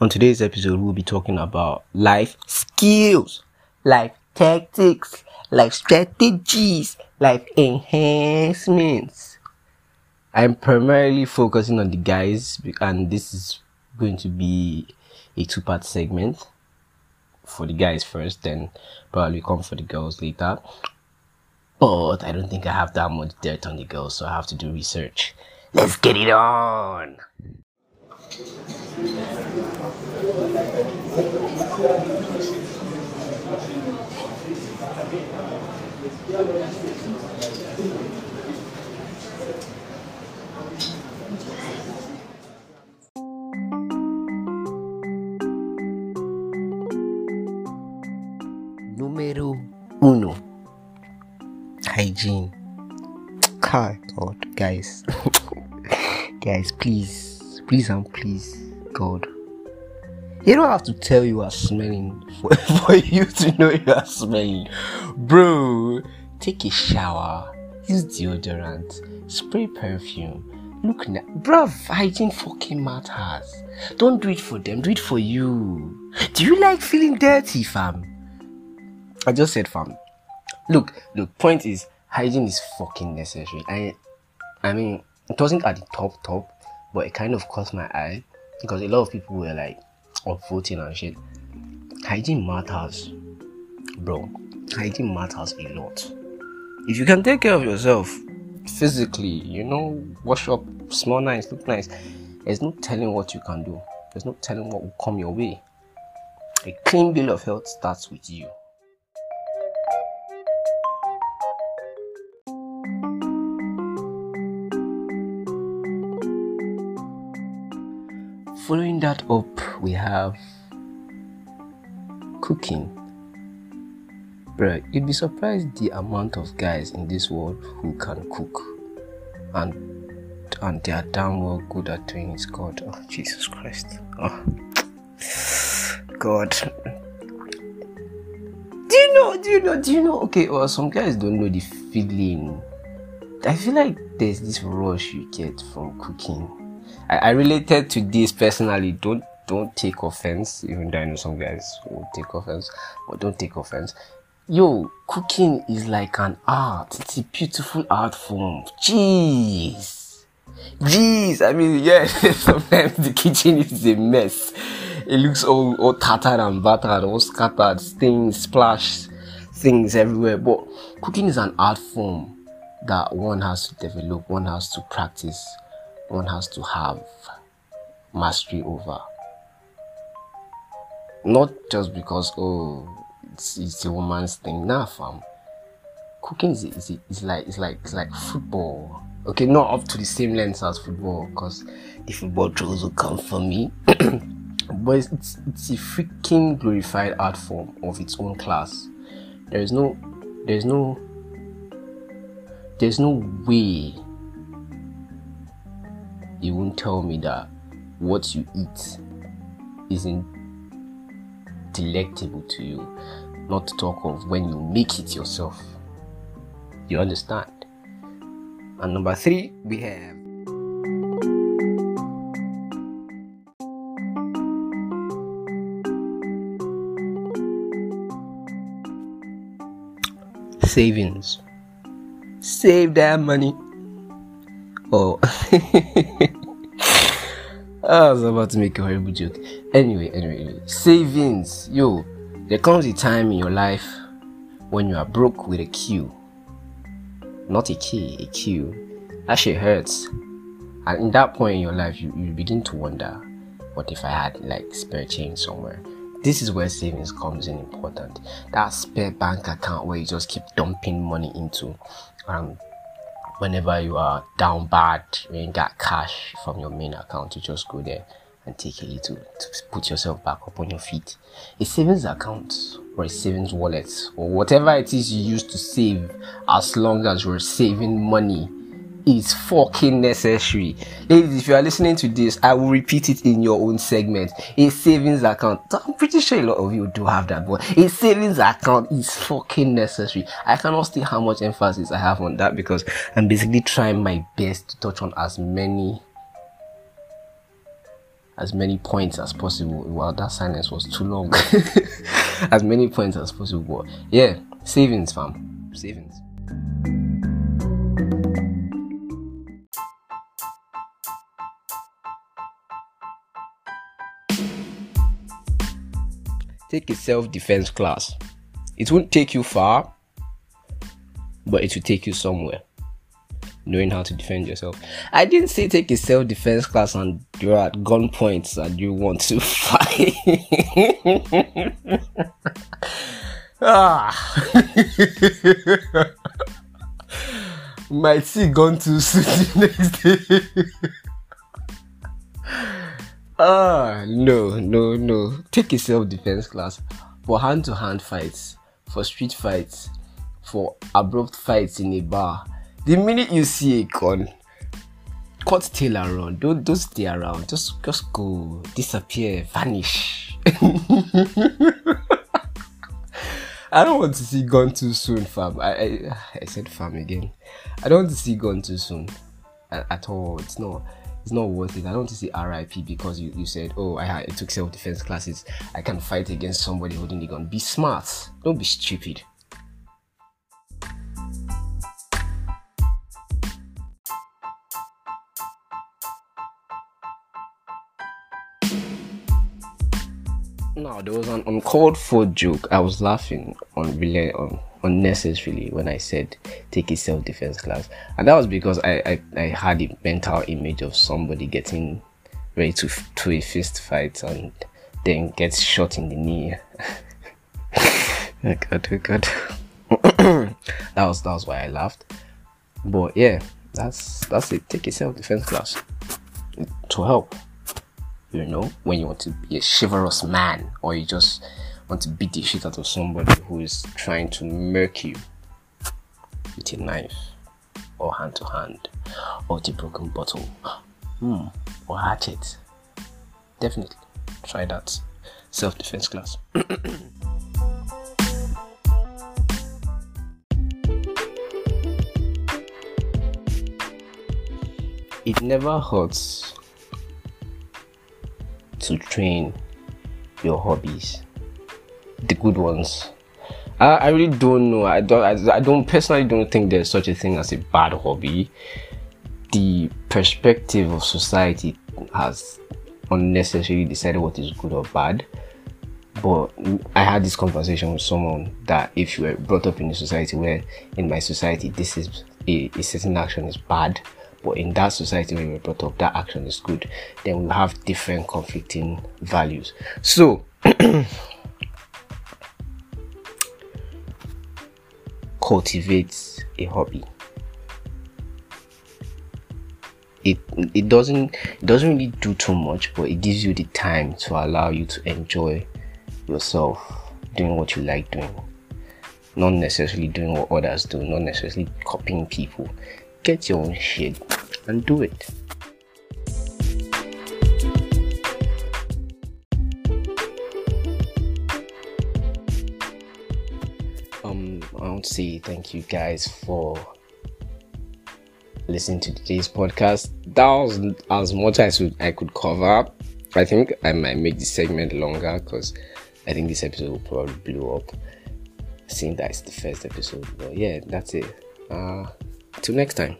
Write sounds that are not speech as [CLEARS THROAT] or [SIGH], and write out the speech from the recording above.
On today's episode, we'll be talking about life skills, life tactics, life strategies, life enhancements. I'm primarily focusing on the guys, and this is going to be a two part segment for the guys first, then probably come for the girls later. But I don't think I have that much dirt on the girls, so I have to do research. Let's get it on! Numero uno hygiene. God, God, guys, [LAUGHS] guys, please, please, and please, God. You don't have to tell you are smelling [LAUGHS] for, for you to know you are smelling, bro. Take a shower, use deodorant, spray perfume. Look now, bruv, hygiene fucking matters. Don't do it for them, do it for you. Do you like feeling dirty, fam? I just said, fam. Look, look, point is, hygiene is fucking necessary. I, I mean, it wasn't at the top, top, but it kind of caught my eye because a lot of people were like upvoting and shit. Hygiene matters, bro. Hygiene matters a lot. If you can take care of yourself physically, you know, wash up, smell nice, look nice, there's no telling what you can do. There's no telling what will come your way. A clean bill of health starts with you. Following that up, we have cooking. Bruh, you'd be surprised the amount of guys in this world who can cook and and they are damn well good at doing it. God, oh Jesus Christ, oh God. Do you know? Do you know? Do you know? Okay, well, some guys don't know the feeling. I feel like there's this rush you get from cooking. I, I related to this personally. Don't don't take offense, even though I know some guys will take offense, but don't take offense. Yo, cooking is like an art. It's a beautiful art form. Jeez. Jeez. I mean, yeah, [LAUGHS] sometimes the kitchen is a mess. It looks all, all tattered and battered, all scattered, stains, splash, things everywhere. But cooking is an art form that one has to develop, one has to practice, one has to have mastery over. Not just because, oh, it's, it's a woman's thing. Nah, fam. Cooking is, is, is like it's like it's like football. Okay, not up to the same length as football, because the football trolls will come for me. [CLEARS THROAT] but it's, it's it's a freaking glorified art form of its own class. There is no there's no there's no way you won't tell me that what you eat isn't delectable to you, not to talk of when you make it yourself. You understand? And number three, we have savings. Save that money. Oh. [LAUGHS] I was about to make a horrible joke. Anyway, anyway, anyway, savings. Yo, there comes a time in your life when you are broke with a Q. Not a K, a Q. That shit hurts. And in that point in your life, you, you begin to wonder, what if I had like spare change somewhere? This is where savings comes in important. That spare bank account where you just keep dumping money into. Um, whenever you are down bad, you got cash from your main account, you just go there and take a little to put yourself back up on your feet. A savings account or a savings wallet or whatever it is you use to save, as long as you're saving money, is fucking necessary. Ladies, if you are listening to this, I will repeat it in your own segment. A savings account. I'm pretty sure a lot of you do have that, but a savings account is fucking necessary. I cannot state how much emphasis I have on that because I'm basically trying my best to touch on as many as many points as possible. Well, that silence was too long. [LAUGHS] as many points as possible. But yeah, savings, fam. Savings. Take a self defense class. It won't take you far, but it will take you somewhere knowing how to defend yourself. I didn't say take a self defense class and you're at gunpoint and you want to [LAUGHS] fight. [LAUGHS] ah. [LAUGHS] Might see gun to suit the next day. Ah, no, no, no. Take a self defense class for hand to hand fights, for street fights, for abrupt fights in a bar the minute you see a gun, cut tail and run. Don't don't stay around. Just just go, disappear, vanish. [LAUGHS] I don't want to see gun too soon, fam. I, I I said fam again. I don't want to see gun too soon at, at all. It's not it's not worth it. I don't want to see RIP because you, you said, oh, I, I took self defense classes. I can fight against somebody holding the gun. Be smart. Don't be stupid. No, there was an uncalled for joke. I was laughing on really on unnecessarily when I said take a self defense class, and that was because I, I I had a mental image of somebody getting ready to to a fist fight and then gets shot in the knee. [LAUGHS] oh god, oh god. [COUGHS] that was that was why I laughed. But yeah, that's that's it. Take a self defense class to help you know, when you want to be a chivalrous man or you just want to beat the shit out of somebody who is trying to murk you with a knife or hand to hand or the broken bottle hmm, or hatchet. Definitely try that self defense class. [CLEARS THROAT] it never hurts to train your hobbies, the good ones. I, I really don't know. I don't. I, I don't personally don't think there's such a thing as a bad hobby. The perspective of society has unnecessarily decided what is good or bad. But I had this conversation with someone that if you were brought up in a society where in my society this is a, a certain action is bad, but in that society where you were brought up, that action is good, then we have different conflicting values. So, [CLEARS THROAT] cultivate a hobby. It, it doesn't it doesn't really do too much, but it gives you the time to allow you to enjoy yourself doing what you like doing not necessarily doing what others do, not necessarily copying people get your own shit and do it. Thank you guys for listening to today's podcast. That was as much as I could cover. I think I might make this segment longer because I think this episode will probably blow up. Seeing that it's the first episode, but yeah, that's it. Uh, Till next time.